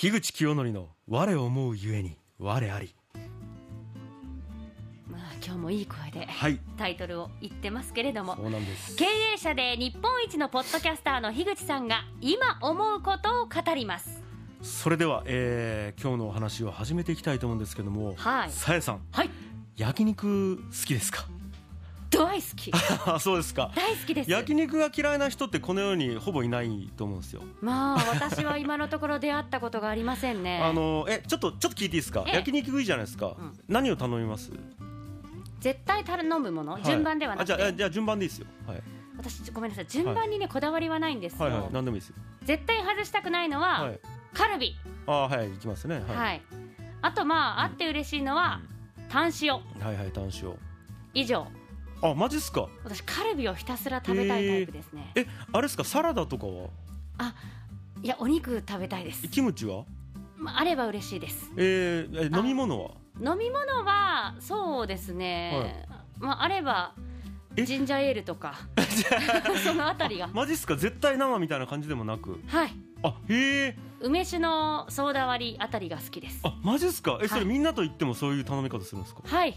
樋口清則の我思うゆえに我あり。まあ今日もいい声ではい。タイトルを言ってますけれどもそうなんです。経営者で日本一のポッドキャスターの樋口さんが今思うことを語ります。それでは、えー今日のお話を始めていきたいと思うんですけどもはい。さやさんはい。焼肉好きですか？大好き。あ そうですか。大好きです。焼肉が嫌いな人ってこの世にほぼいないと思うんですよ。まあ私は今のところ出会ったことがありませんね。あのえちょっとちょっと聞いていいですか？ええ。焼肉いいじゃないですか、うん。何を頼みます？絶対頼むもの、はい。順番ではなくて。あじゃあじゃあ順番でいいですよ。はい。私ごめんなさい。順番にね、こだわりはないんですよ、はい。はい何でもいいですよ。絶対外したくないのは、はい。カルビ。あはい行きますね。はい、はい。あとまああって嬉しいのは、タン塩。はいはい単塩。以上あマジっすか？私カルビをひたすら食べたいタイプですね、えあれですか？サラダとかは？あいやお肉食べたいです、キムチは？まあ、あれば嬉しいです。えー、えあ飲み物は？飲み物はそうですね、まああればえ？ジンジャーエールとか。そのあたりが。マジっすか？絶対生みたいな感じでもなく。はい。あへえ梅酒のソーダ割りあたりが好きです。あマジっすか？えそれはいみんなと言ってもそういう頼み方するんですか？はい。へ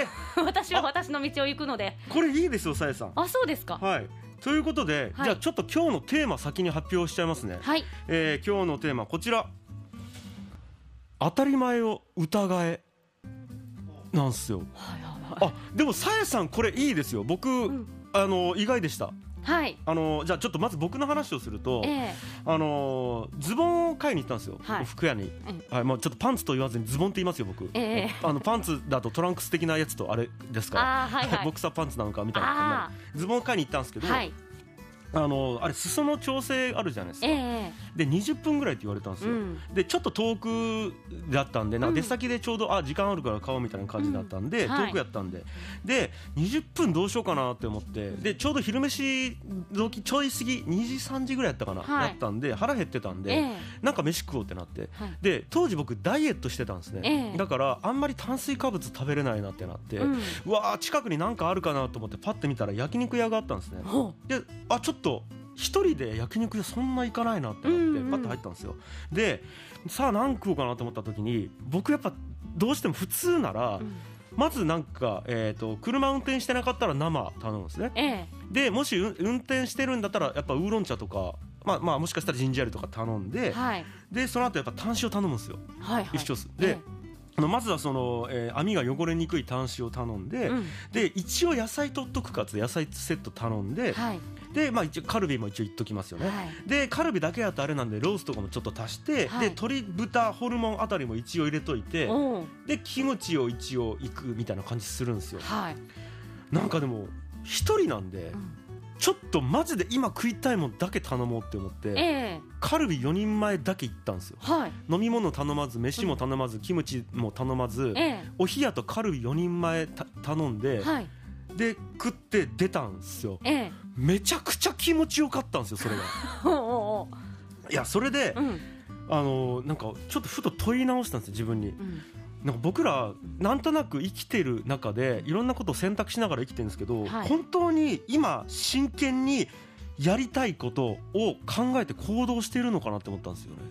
え。私は私の道を行くので。これいいですよさやさん。あそうですか。はい。ということで、はい。じゃあちょっと今日のテーマ先に発表しちゃいますね、はい。えー今日のテーマこちら。当たり前を疑えなんすよ。はいはいあでもさやさんこれいいですよ。僕、ん。あの意外でしたはい。あのじゃあちょっとまず僕の話をすると、ええ。あのズボンを買いに行ったんですよ、はい。服屋に、はいまあ、ちょっとパンツと言わずにズボンって言いますよ僕、ええ。あのパンツだとトランクス的なやつとあれですかあーはいはい。ボクサーパンツなのかみたいな。あズボンを買いに行ったんですけど、はいあのあれ裾の調整あるじゃないですか、ええで20分ぐらいって言われたんですよ、うん。でちょっと遠くだったんでなんうん。か出先でちょうど、あ時間あるから買おうみたいな感じだったんで、うん。はい遠くやったんで。で20分どうしようかなって思ってでちょうど昼飯時ちょい過ぎ2時3時ぐらいやったかな、はい。やったんで腹減ってたんで、ええ。なんか飯食おうってなって。はい。で当時僕ダイエットしてたんですね、ええ。だからあんまり炭水化物食べれないなってなって、うん。うわー近くになんかあるかなと思ってパッて見たら焼肉屋があったんですね。ほであちょっと一人で焼肉屋そんな行かないなってなって、パッと入ったんですよ。でさあ何食おうかなと思った時に僕やっぱどうしても普通なら、うん。まずなんか、えー、と車運転してなかったら生頼むんですね。ええ。でもし運運転してるんだったらやっぱウーロン茶とかまあまあもしかしたらジンジャーエールとか頼んで、はい。でその後やっぱ単塩頼むんですよ。はいはい。一緒で、えまずはその、えー網が汚れにくい端子を頼んで、うん。で一応野菜取っとくかつ野菜セット頼んで、はい。でまあ一応カルビも一応言っときますよね、はい。でカルビだけやとあれなんでロースとかもちょっと足して、はい。で鶏豚ホルモンあたりも一応入れといてでキムチを一応いくみたいな感じするんですよ。はい。なんかでも一人なんで、うんちょっとマジで今食いたいもんだけ頼もうって思って、ええ。カルビ4人前だけ行ったんですよ。はい。飲み物頼まず飯も頼まず、キムチも頼まず、えお冷やとカルビ4人前た頼んで、えはい。で食って出たんですよ。ええ。めちゃくちゃ気持ちよかったんですよそれが。いやそれで、ううん。あのなんかちょっとふと問い直したんですよ自分に。うんなんか僕らなんとなく生きてる中でいろんなことを選択しながら生きてるんですけど、はい。本当に今真剣にやりたいことを考えて行動しているのかなって思ったんですよね。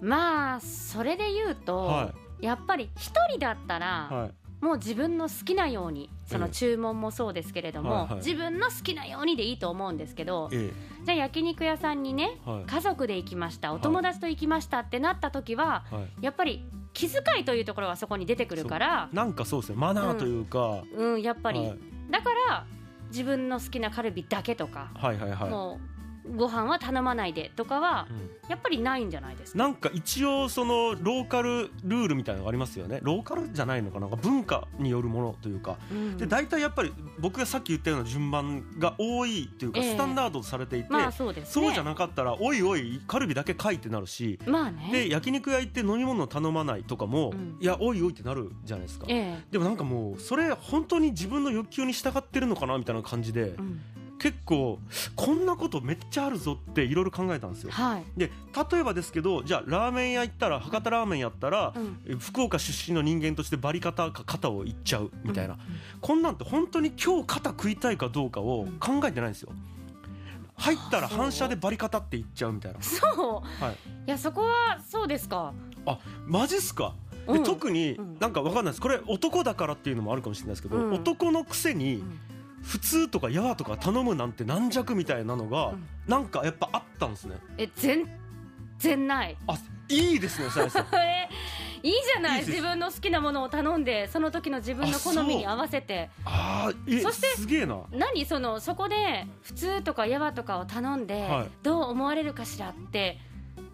まあそれで言うと、はやっぱり一人だったら、はいもう自分の好きなようにそのええ注文もそうですけれども、はいはい。自分の好きなようにでいいと思うんですけどえじゃあ焼肉屋さんにねえはい。家族で行きましたお友達と行きましたってなった時は、はい。やっぱり気遣いというところがそこに出てくるからなんかそうですねマナーというか、うんやっぱり、はい。だから自分の好きなカルビだけとか、はいはいはい。もうご飯は頼まないでとかはうん。やっぱりないんじゃないですか？なんか一応そのローカルルールみたいなのがありますよね。ローカルじゃないのかな？文化によるものというか。うん。で大体やっぱり僕がさっき言ったような順番が多いというかええ。スタンダードとされていて、まあそうですね。そうじゃなかったらおいおいカルビだけ買いってなるし。まあね。で焼肉屋行って飲み物頼まないとかも、うん。いやおいおいってなるじゃないですか、えでもなんかもうそれ本当に自分の欲求に従ってるのかな？みたいな感じで、えうん結構こんなことめっちゃあるぞっていろいろ考えたんですよ。はい。で例えばですけどじゃあラーメン屋行ったら博多ラーメンやったら、うん。え福岡出身の人間としてバリ方か肩をいっちゃうみたいな、こんなんて本当に今日肩食いたいかどうかを考えてないんですよ。入ったら反射でバリカタっていっちゃうみたいな。そう、はい。いやそこはそうですか？あマジっすか？でうん。特にうん。なんかわかんないです。これ男だからっていうのもあるかもしれないですけど、うん。男のくせにん普通とかやわとか頼むなんて軟弱みたいなのがうん。なんかやっぱあったんですね。え全然ない。あいいですねさやさんえいいじゃない。自分の好きなものを頼んでその時の自分の好みに合わせて。あーえそしてすげえな。何？そのそこで普通とかやわとかを頼んで、はい。どう思われるかしらって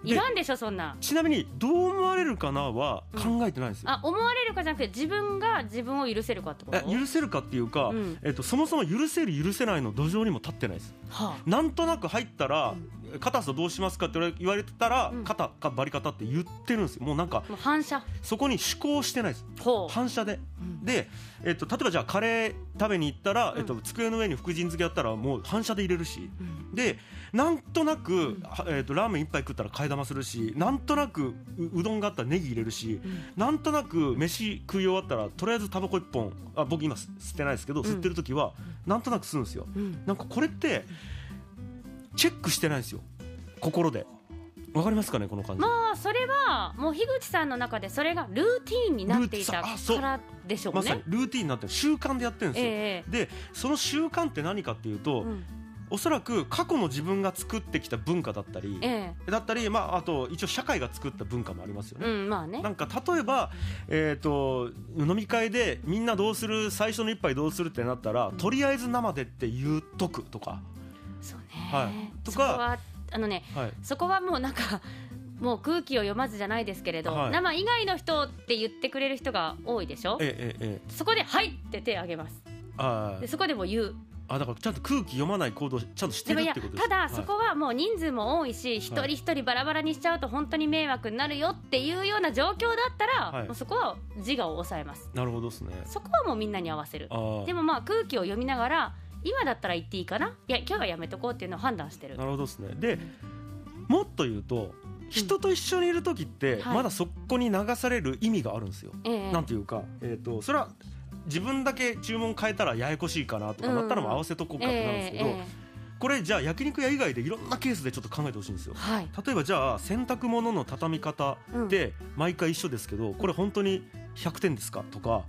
いらんでしょそんな。ちなみにどう思われるかなは考えてないんですよ、あ思われるかじゃなくて自分が自分を許せるかってこと？え許せるかっていうか、うん。えっと、そもそも許せる許せないの土壌にも立ってないです。はなんとなく入ったら「肩とどうしますか?」って言われてたらうん「肩かバリカタ」って言ってるんですよ。もうなんか反射。そこに思考してないです。反射で。うん。で、えっと、例えばじゃあカレー食べに行ったら、うん。えっと、机の上に福神漬けやったらもう反射で入れるし。うん。でなんとなく、えっと、ラーメン一杯食ったら替え玉するしなんとなくううどんがあったらネギ入れるしうん。なんとなく飯食い終わったらとりあえずタバコ一本あ僕今吸吸ってないですけど、うん。吸ってる時はなんとなく吸うんですよ。うん。なんかこれってチェックしてないんですよ。心で。わかりますかねこの感じ、まあそれはもう樋口さんの中でそれがルーティーンになっていたからでしょうまさにね。ルーティンになってる。習慣でやってるんですよ、えでその習慣って何かっていうと、えうん。おそらく過去の自分が作ってきた文化だったり、えだったり、まあ、あと一応社会が作った文化もありますよえね。うんまあね。なんか例えば、えー、と飲み会でみんなどうする？最初の一杯どうする？ってなったら、んとりあえず生でって言うとくとか、はい。とか。そこはあのねはい、そこはもうなんか もう空気を読まずじゃないですけれど、はい。生以外の人って言ってくれる人が多いでしょ？ええええそこで「はい!」って手を挙げます。あー。でそこでも言う。あだからちゃんと空気読まない行動ちゃんとしてるってことですただそこはもう人数も多いし一人一人バラバラにしちゃうと本当に迷惑になるよっていうような状況だったら、はい。もうそこは自我を抑えます。なるほどですね。そこはもうみんなに合わせる。でもまあ空気を読みながら今だったら言っていいかな？いや今日はやめとこうっていうのを判断してる。なるほどですね。でもっと言うと人と一緒にいる時ってはい。まだそこに流される意味があるんですよ、ええ。なんていうか、えー、とそれは自分だけ注文変えたらややこしいかなとかなったらもう合わせとこうかってなるんですけど、えええこれじゃあ焼肉屋以外でいろんなケースでちょっと考えてほしいんですよ。えはい。例えばじゃあ洗濯物の畳み方って毎回一緒ですけどこれ本当に100点ですかとか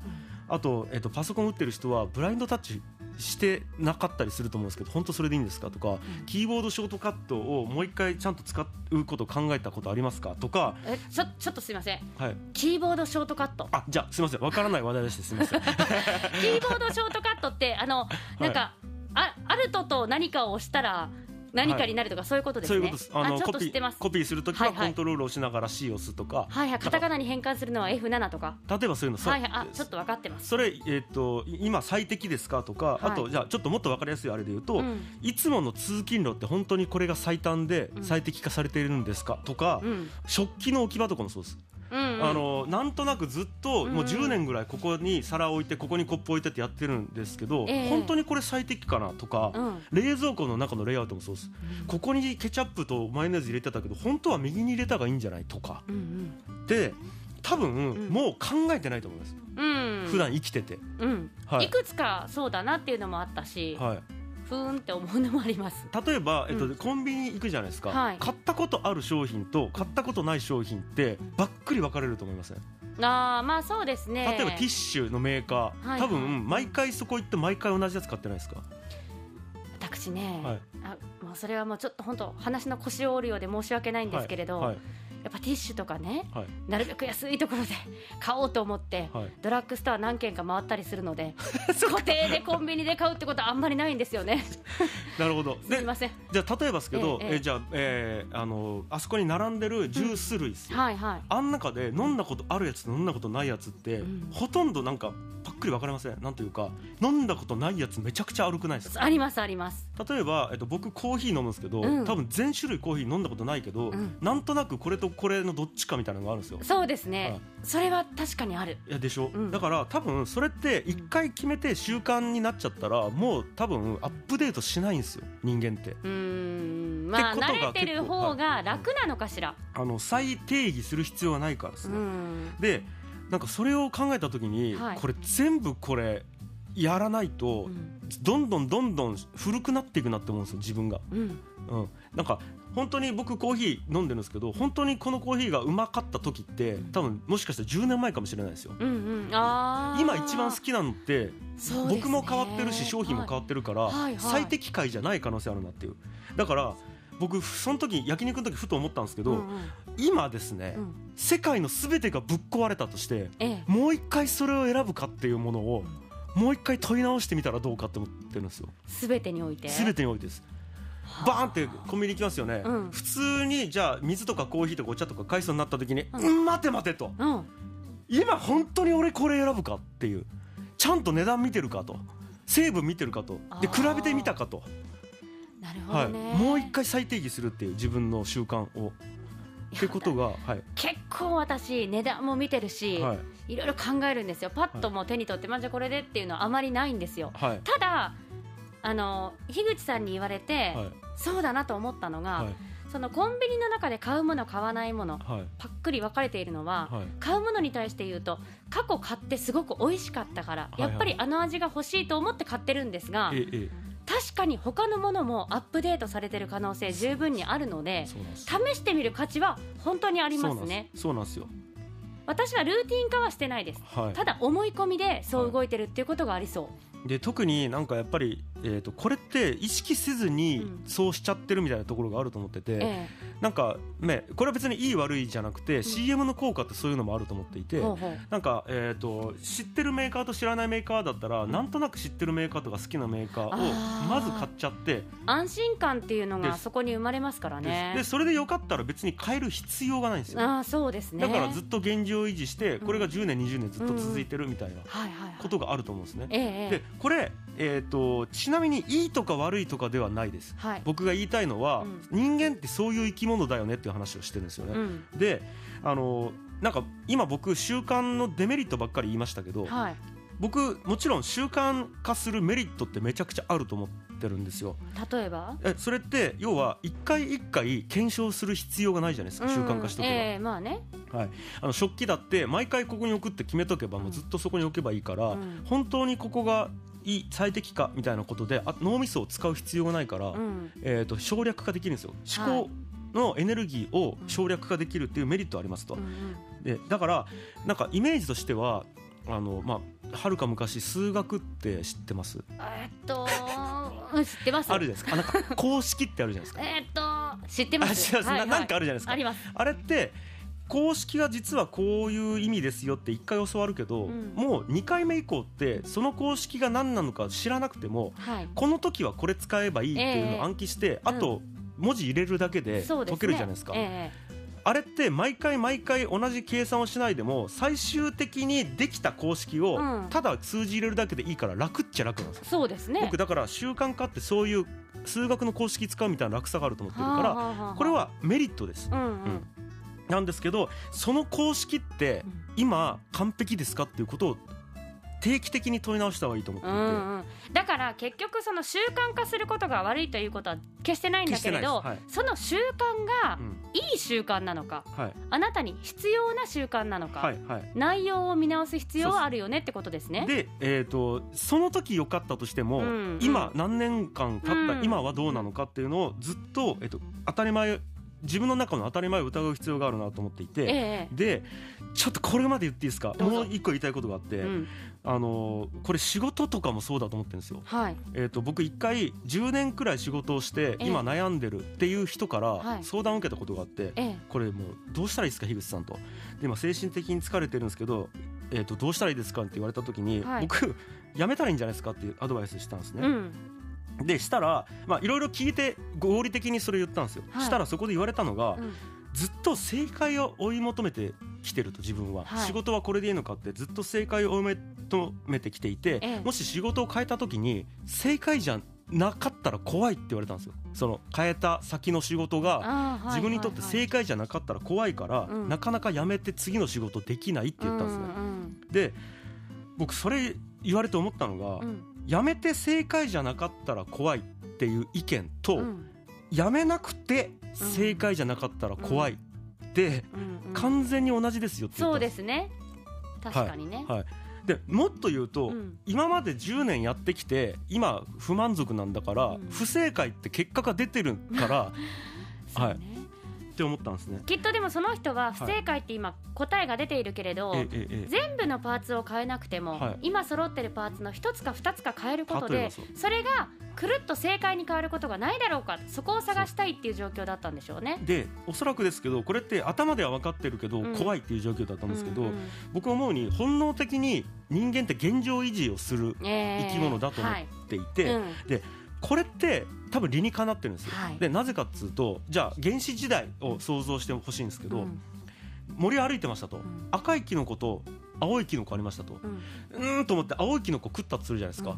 あと,、えっとパソコン打ってる人はブラインドタッチしてなかったりすると思うんですけど本当それでいいんですかとかキーボードショートカットをもう一回ちゃんと使うことを考えたことありますかとか、えちょちょっとすいません。はい、キーボードショートカット。あじゃあすみませんわからない話題でしてすみません。キーボードショートカットってあのなんか、あアルトと何かを押したら何かになるとか、そういうことですね。そういうことです。あのコピと知ってます。ーコピーするときはコントロールを押しながら C を押すとか、はいはい。カタカナに変換するのは F7 とか。例えばそういうの、そうはいはい。あちょっと分かってます。それえっ、と今最適ですかとか、はい。あとじゃあちょっともっとわかりやすいあれで言うと、うん。いつもの通勤路って本当にこれが最短でうん。最適化されているんですかとか、うん。食器の置き場とかもそうです。うんうん。あのなんとなくずっともううん。10年ぐらいここに皿置いてここにコップ置いてってやってるんですけど、ええ。本当にこれ最適かなとか、うん。冷蔵庫の中のレイアウトもそうです。ここにケチャップとマヨネーズ入れてたけど本当は右に入れた方がいいんじゃないとか。うんで多分ん。もう考えてないと思います、うん。普段生きてて、うん。はい。いくつかそうだなっていうのもあったし。はい、ふーんって思うのもあります。例えば、えっとうん。コンビニ行くじゃないですか、はい。買ったことある商品と買ったことない商品ってばっくり分かれると思いません、ああまあそうですね。例えばティッシュのメーカー、はい多分毎回そこ行って毎回同じやつ買ってないですか？私ね、はい。あもうそれはもうちょっと本当話の腰を折るようで申し訳ないんですけれど、はいはいやっぱティッシュとかねはい。なるべく安いところで 買おうと思って、はい。ドラッグストア何軒か回ったりするので 固定でコンビニで買うってことはあんまりないんですよね。なるほど。すでみません。じゃあ例えばですけど、ええじゃあ、えーあのあそこに並んでるジュース類ですよ、はいはい。あん中で飲んだことあるやつと飲んだことないやつって、うん。ほとんどなんかパックリ分かれません？なんというか飲んだことないやつめちゃくちゃ悪くないですか？ありますあります例えば、えっと、僕コーヒー飲むんですけど、うん。多分全種類コーヒー飲んだことないけど、うん。なんとなくこれとこれのどっちかみたいなのがあるんですよ。そうですね、はいそれは確かにある。いやでしょ、うん。だから多分それって一回決めて習慣になっちゃったらもう多分アップデートしないんですよ人間って。うーん。まあ慣れてる方が楽なのかしら、あの再定義する必要はないからですうね、ん。でなんかそれを考えた時に、はい。これ全部これやらないと、うん。どんどんどんどん古くなっていくなって思うんですよ自分が、うん。うん、なんか本当に僕コーヒー飲んでるんですけど本当にこのコーヒーがうまかった時って多分もしかしたら10年前かもしれないですよ。うんうん。今一番好きなのってね。僕も変わってるし商品も変わってるからはいはいはい。最適解じゃない可能性あるなっていう。だから僕その時焼肉の時ふと思ったんですけど、うんうん。今ですね、うん。世界の全てがぶっ壊れたとしてええ。もう一回それを選ぶかっていうものをもう一回問い直してみたらどうかって思ってるんですよ。全てにおいて？全てにおいてです。バーンってコンビニ行きますよね、うん。普通にじゃあ水とかコーヒーとかお茶とか買いそうになった時に、ううん。ん、待て待てと。うん。今本当に俺これ選ぶかっていう。ちゃんと値段見てるかと。成分見てるかと。で比べてみたかと、なるほはい、どね、もう一回再定義するっていう自分の習慣を。ってことが、はい。結構私値段も見てるし、はいい、ろいろ考えるんですよ。パッともう手に取って、まあじゃあこれでっていうのはあまりないんですよ。はい。ただあの樋口さんに言われて、はい。そうだなと思ったのが、はい。そのコンビニの中で買うもの買わないものはい。パックリ分かれているのは、はい。買うものに対して言うと過去買ってすごく美味しかったから、いはい。やっぱりあの味が欲しいと思って買ってるんですがええ。確かに他のものもアップデートされてる可能性十分にあるので試してみる価値は本当にありますね。そうなんですよ私はルーティン化はしてないです。はい。ただ思い込みでそう動いてるっていうことがありそう、で特になんかやっぱり、えー、とこれって意識せずにうん。そうしちゃってるみたいなところがあると思ってて、えなんかねこれは別にいい悪いじゃなくて、CM の効果ってそういうのもあると思っていて、うほう。なんか、えー、と知ってるメーカーと知らないメーカーだったら、なんとなく知ってるメーカーとか好きなメーカーをまず買っちゃって。安心感っていうのがそこに生まれますからでねでそれでよかったら別に変える必要がないんですよ。ああそうですね。だからずっと現状維持してうん。これが10年20年ずっと続いてるみたいなことがあると思うんですね。でこれ、えー、とちなみにいいとか悪いとかではないです。はい。僕が言いたいのは、うん。人間ってそういう生き物だよねっていう話をしてるんですよね。うん。であのなんか今僕習慣のデメリットばっかり言いましたけどはい。僕もちろん習慣化するメリットってめちゃくちゃあると思ってるんですよ。例えば？えそれって要は一回一回検証する必要がないじゃないですか、習慣化しておけば、うんええまあね。はい、あの食器だって毎回ここに置くって決めとけばもうずっとそこに置けばいいから、うん。本当にここがいい最適かみたいなことであ脳みそを使う必要がないから、うん。えー、と省略化できるんですよ。思考のエネルギーを省略化できるっていうメリットありますと、うんうん。でだからなんかイメージとしてはあのまあはるか昔数学って知ってます？えっとうん知ってます。あるじゃないですか。あなんか公式ってあるじゃないですか。えっと知ってます。あ違うななんかあるじゃないですか。あります。あれって公式が実はこういう意味ですよって1回教わるけど、うん。もう2回目以降ってその公式が何なのか知らなくてもはい。この時はこれ使えばいいっていうのを暗記して、あと文字入れるだけで解けるじゃないですか。えあれって毎回毎回同じ計算をしないでも最終的にできた公式をうん。ただ数字入れるだけでいいから楽っちゃ楽なんですそうですね。僕だから習慣化ってそういう数学の公式使うみたいな楽さがあると思ってるからこれはメリットです。うん。うんなんですけどその公式ってうん。今完璧ですかっていうことを定期的に問い直した方がいいと思っていて、うんうん、だから結局その習慣化することが悪いということは決してないんだけれど、決してない。その習慣がうん。いい習慣なのかはい。あなたに必要な習慣なのか、はいはい。内容を見直す必要はあるよねってことですね。で、えー、とその時良かったとしても、うん。今何年間経った、うん。今はどうなのかっていうのをずっと,、えー、と当たり前自分の中の当たり前を疑う必要があるなと思っていて、ええ。でちょっとこれまで言っていいですか？もう一個言いたいことがあって、うん。あのーこれ仕事とかもそうだと思ってるんですよ。はい。えー、と僕一回10年くらい仕事をしてええ。今悩んでるっていう人かはい。ら相談を受けたことがあって、ええ。これもうどうしたらいいですか樋口さんと。で今精神的に疲れてるんですけど、えー、とどうしたらいいですかって言われた時に、はい。僕やめたらいいんじゃないですかっていうアドバイスしたんですね、うんでしたらまあいろいろ聞いて合理的にそれ言ったんですよ、はい。したらそこで言われたのが、うん。ずっと正解を追い求めてきてると自分は、はい。仕事はこれでいいのかってずっと正解を追い求めてきていて、ええ。もし仕事を変えた時に正解じゃなかったら怖いって言われたんですよ。その変えた先の仕事が自分にとってはい正解じゃなかったら怖いから、うん。なかなかやめて次の仕事できないって言ったんですね、うん。で僕それ言われて思ったのが、うんやめて正解じゃなかったら怖いっていう意見と、うん。やめなくて正解じゃなかったら怖いって、うんうん完全に同じですよってそうでです。すね。確かにね、はい、でもっと言うと、うん。今まで10年やってきて今不満足なんだから、うん。不正解って結果が出てるから そうねって思ったんですね。きっとでもその人は不正解って今答えが出ているけれど、ええええ全部のパーツを変えなくても、はい。今揃ってるパーツの一つか二つか変えることでそれがくるっと正解に変わることがないだろうか。そこを探したいっていう状況だったんでしょうね。でおそらくですけどこれって頭では分かってるけど、うん。怖いっていう状況だったんですけど、うんうん。僕思うに本能的に人間って現状維持をするえ生き物だと思っはいてい。て、うんこれって多分理にかなってるんですよ。はい。でなぜかっつうとじゃあ原始時代を想像してほしいんですけど、うん。森を歩いてましたと、ん。赤いキノコと青いキノコありましたと。うん。うーんと思って青いキノコ食ったとするじゃないですか、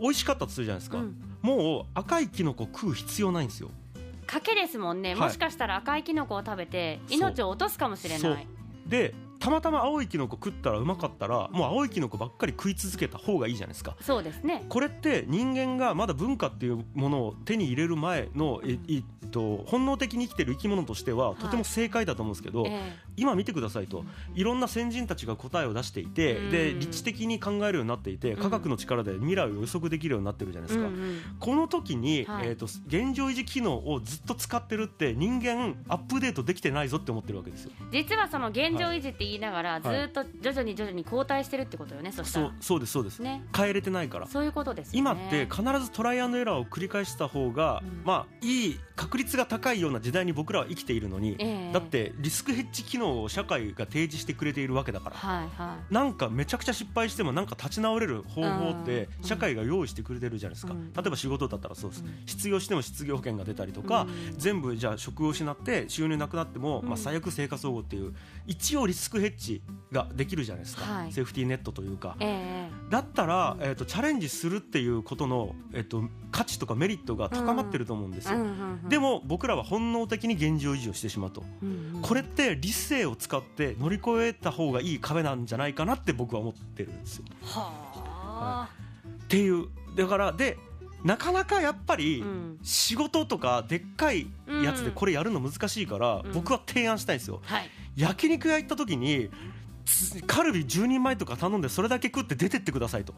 美味しかったとするじゃないですか、うん。もう赤いキノコ食う必要ないんですよ。賭けですもんね、はい。もしかしたら赤いキノコを食べて命を落とすかもしれない。でたまたま青いキノコ食ったらうまかったらもう青いキノコばっかり食い続けた方がいいじゃないですか。そうですね。これって人間がまだ文化っていうものを手に入れる前の、えいえっと、本能的に生きてる生き物としてはとても正解だと思うんですけど、え今見てくださいと。いろんな先人たちが答えを出していて、うん。で立地的に考えるようになっていてうん。科学の力で未来を予測できるようになってるじゃないえですか、うんうん。この時に、はい。えー、と現状維持機能をずっと使ってるって人間アップデートできてないぞって思ってるわけですよ。実はその現状維持って言いながら、い。ずーっと徐々に徐々に後退してるってことよね、そしたら。そう。そうですそうです、ね、変えれてないから。そういうことですよね。今って必ずトライアンドエラーを繰り返した方が、うん。まあいい確率が高いような時代に僕らは生きているのに、ええ。だってリスクヘッジ機能を社会が提示してくれているわけだから、はいはなんかめちゃくちゃ失敗してもなんか立ち直れる方法ってうん社会が用意してくれてるじゃないですか、うん。例えば仕事だったらそうです、うん。失業しても失業保険が出たりとか、うん。全部じゃあ職を失って収入なくなっても、うん。まあ、最悪生活保護っていう一応リスクヘッジができるじゃないですか、はい。セーフティーネットというか。い。。え。だったら、えー、とチャレンジするっていうことの、えー、と価値とかメリットが高まってると思うんですえよ、うんうんうんでも僕らは本能的に現状維持をしてしまうと。うんうん。これって理性を使って乗り越えた方がいい壁なんじゃないかなって僕は思ってるんですよ。はあ、っていうだからでなかなかやっぱりうん。仕事とかでっかいやつでこれやるの難しいからうん。僕は提案したいんですよ。はい。焼肉屋行った時につカルビ10人前とか頼んでそれだけ食って出てってくださいと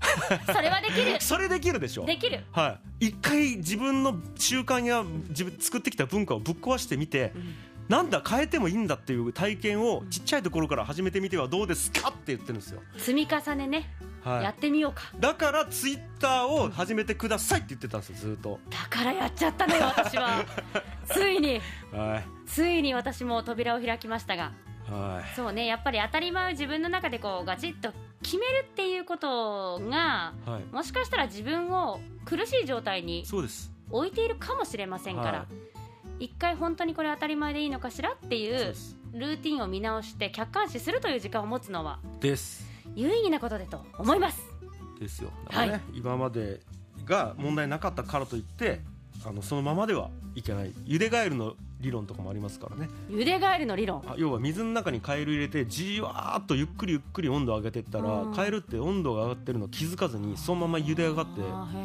それはできる。それできるでしょできる。はい、一回自分の習慣や自分作ってきた文化をぶっ壊してみて、うんなんだ変えてもいいんだっていう体験をちっちゃいところから始めてみてはどうですかって言ってるんですよ、積み重ねね、はい、やってみようか。だからツイッターを始めてくださいって言ってたんですよずっとだからやっちゃったのよ、私は。ついに、はいついに私も扉を開きましたが。はそうね、やっぱり当たり前を自分の中でこうガチッと決めるっていうことが、い、はい、もしかしたら自分を苦しい状態にそうです。置いているかもしれませんから、は一回本当にこれ当たり前でいいのかしらっていうルーティンを見直して客観視するという時間を持つのはです。有意義なことでと思います。ですよ。ね、はい。今までが問題なかったからといってあのそのままではいけない。ゆでガエルの理論とかもありますからね。茹でガエルの理論。あ要は水の中にカエル入れてじわーっとゆっくりゆっくり温度を上げていったら、うん。カエルって温度が上がってるの気づかずにそのまま茹で上がって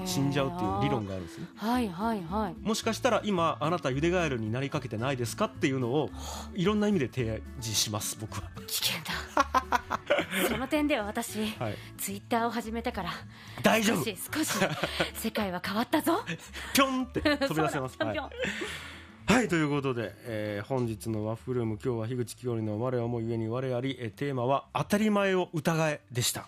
死んじゃうっていう理論があるんですね。はいはいはい。もしかしたら今あなた茹でガエルになりかけてないですかっていうのをいろんな意味で提示します僕は。危険だ。その点では私はい。ツイッターを始めてから大丈夫。少し世界は変わったぞ。ぴょんって飛び出せます はい、ということで、えー本日のワッフルーム今日は樋口清里の我はもうゆえに我あり、えーテーマは当たり前を疑えでした。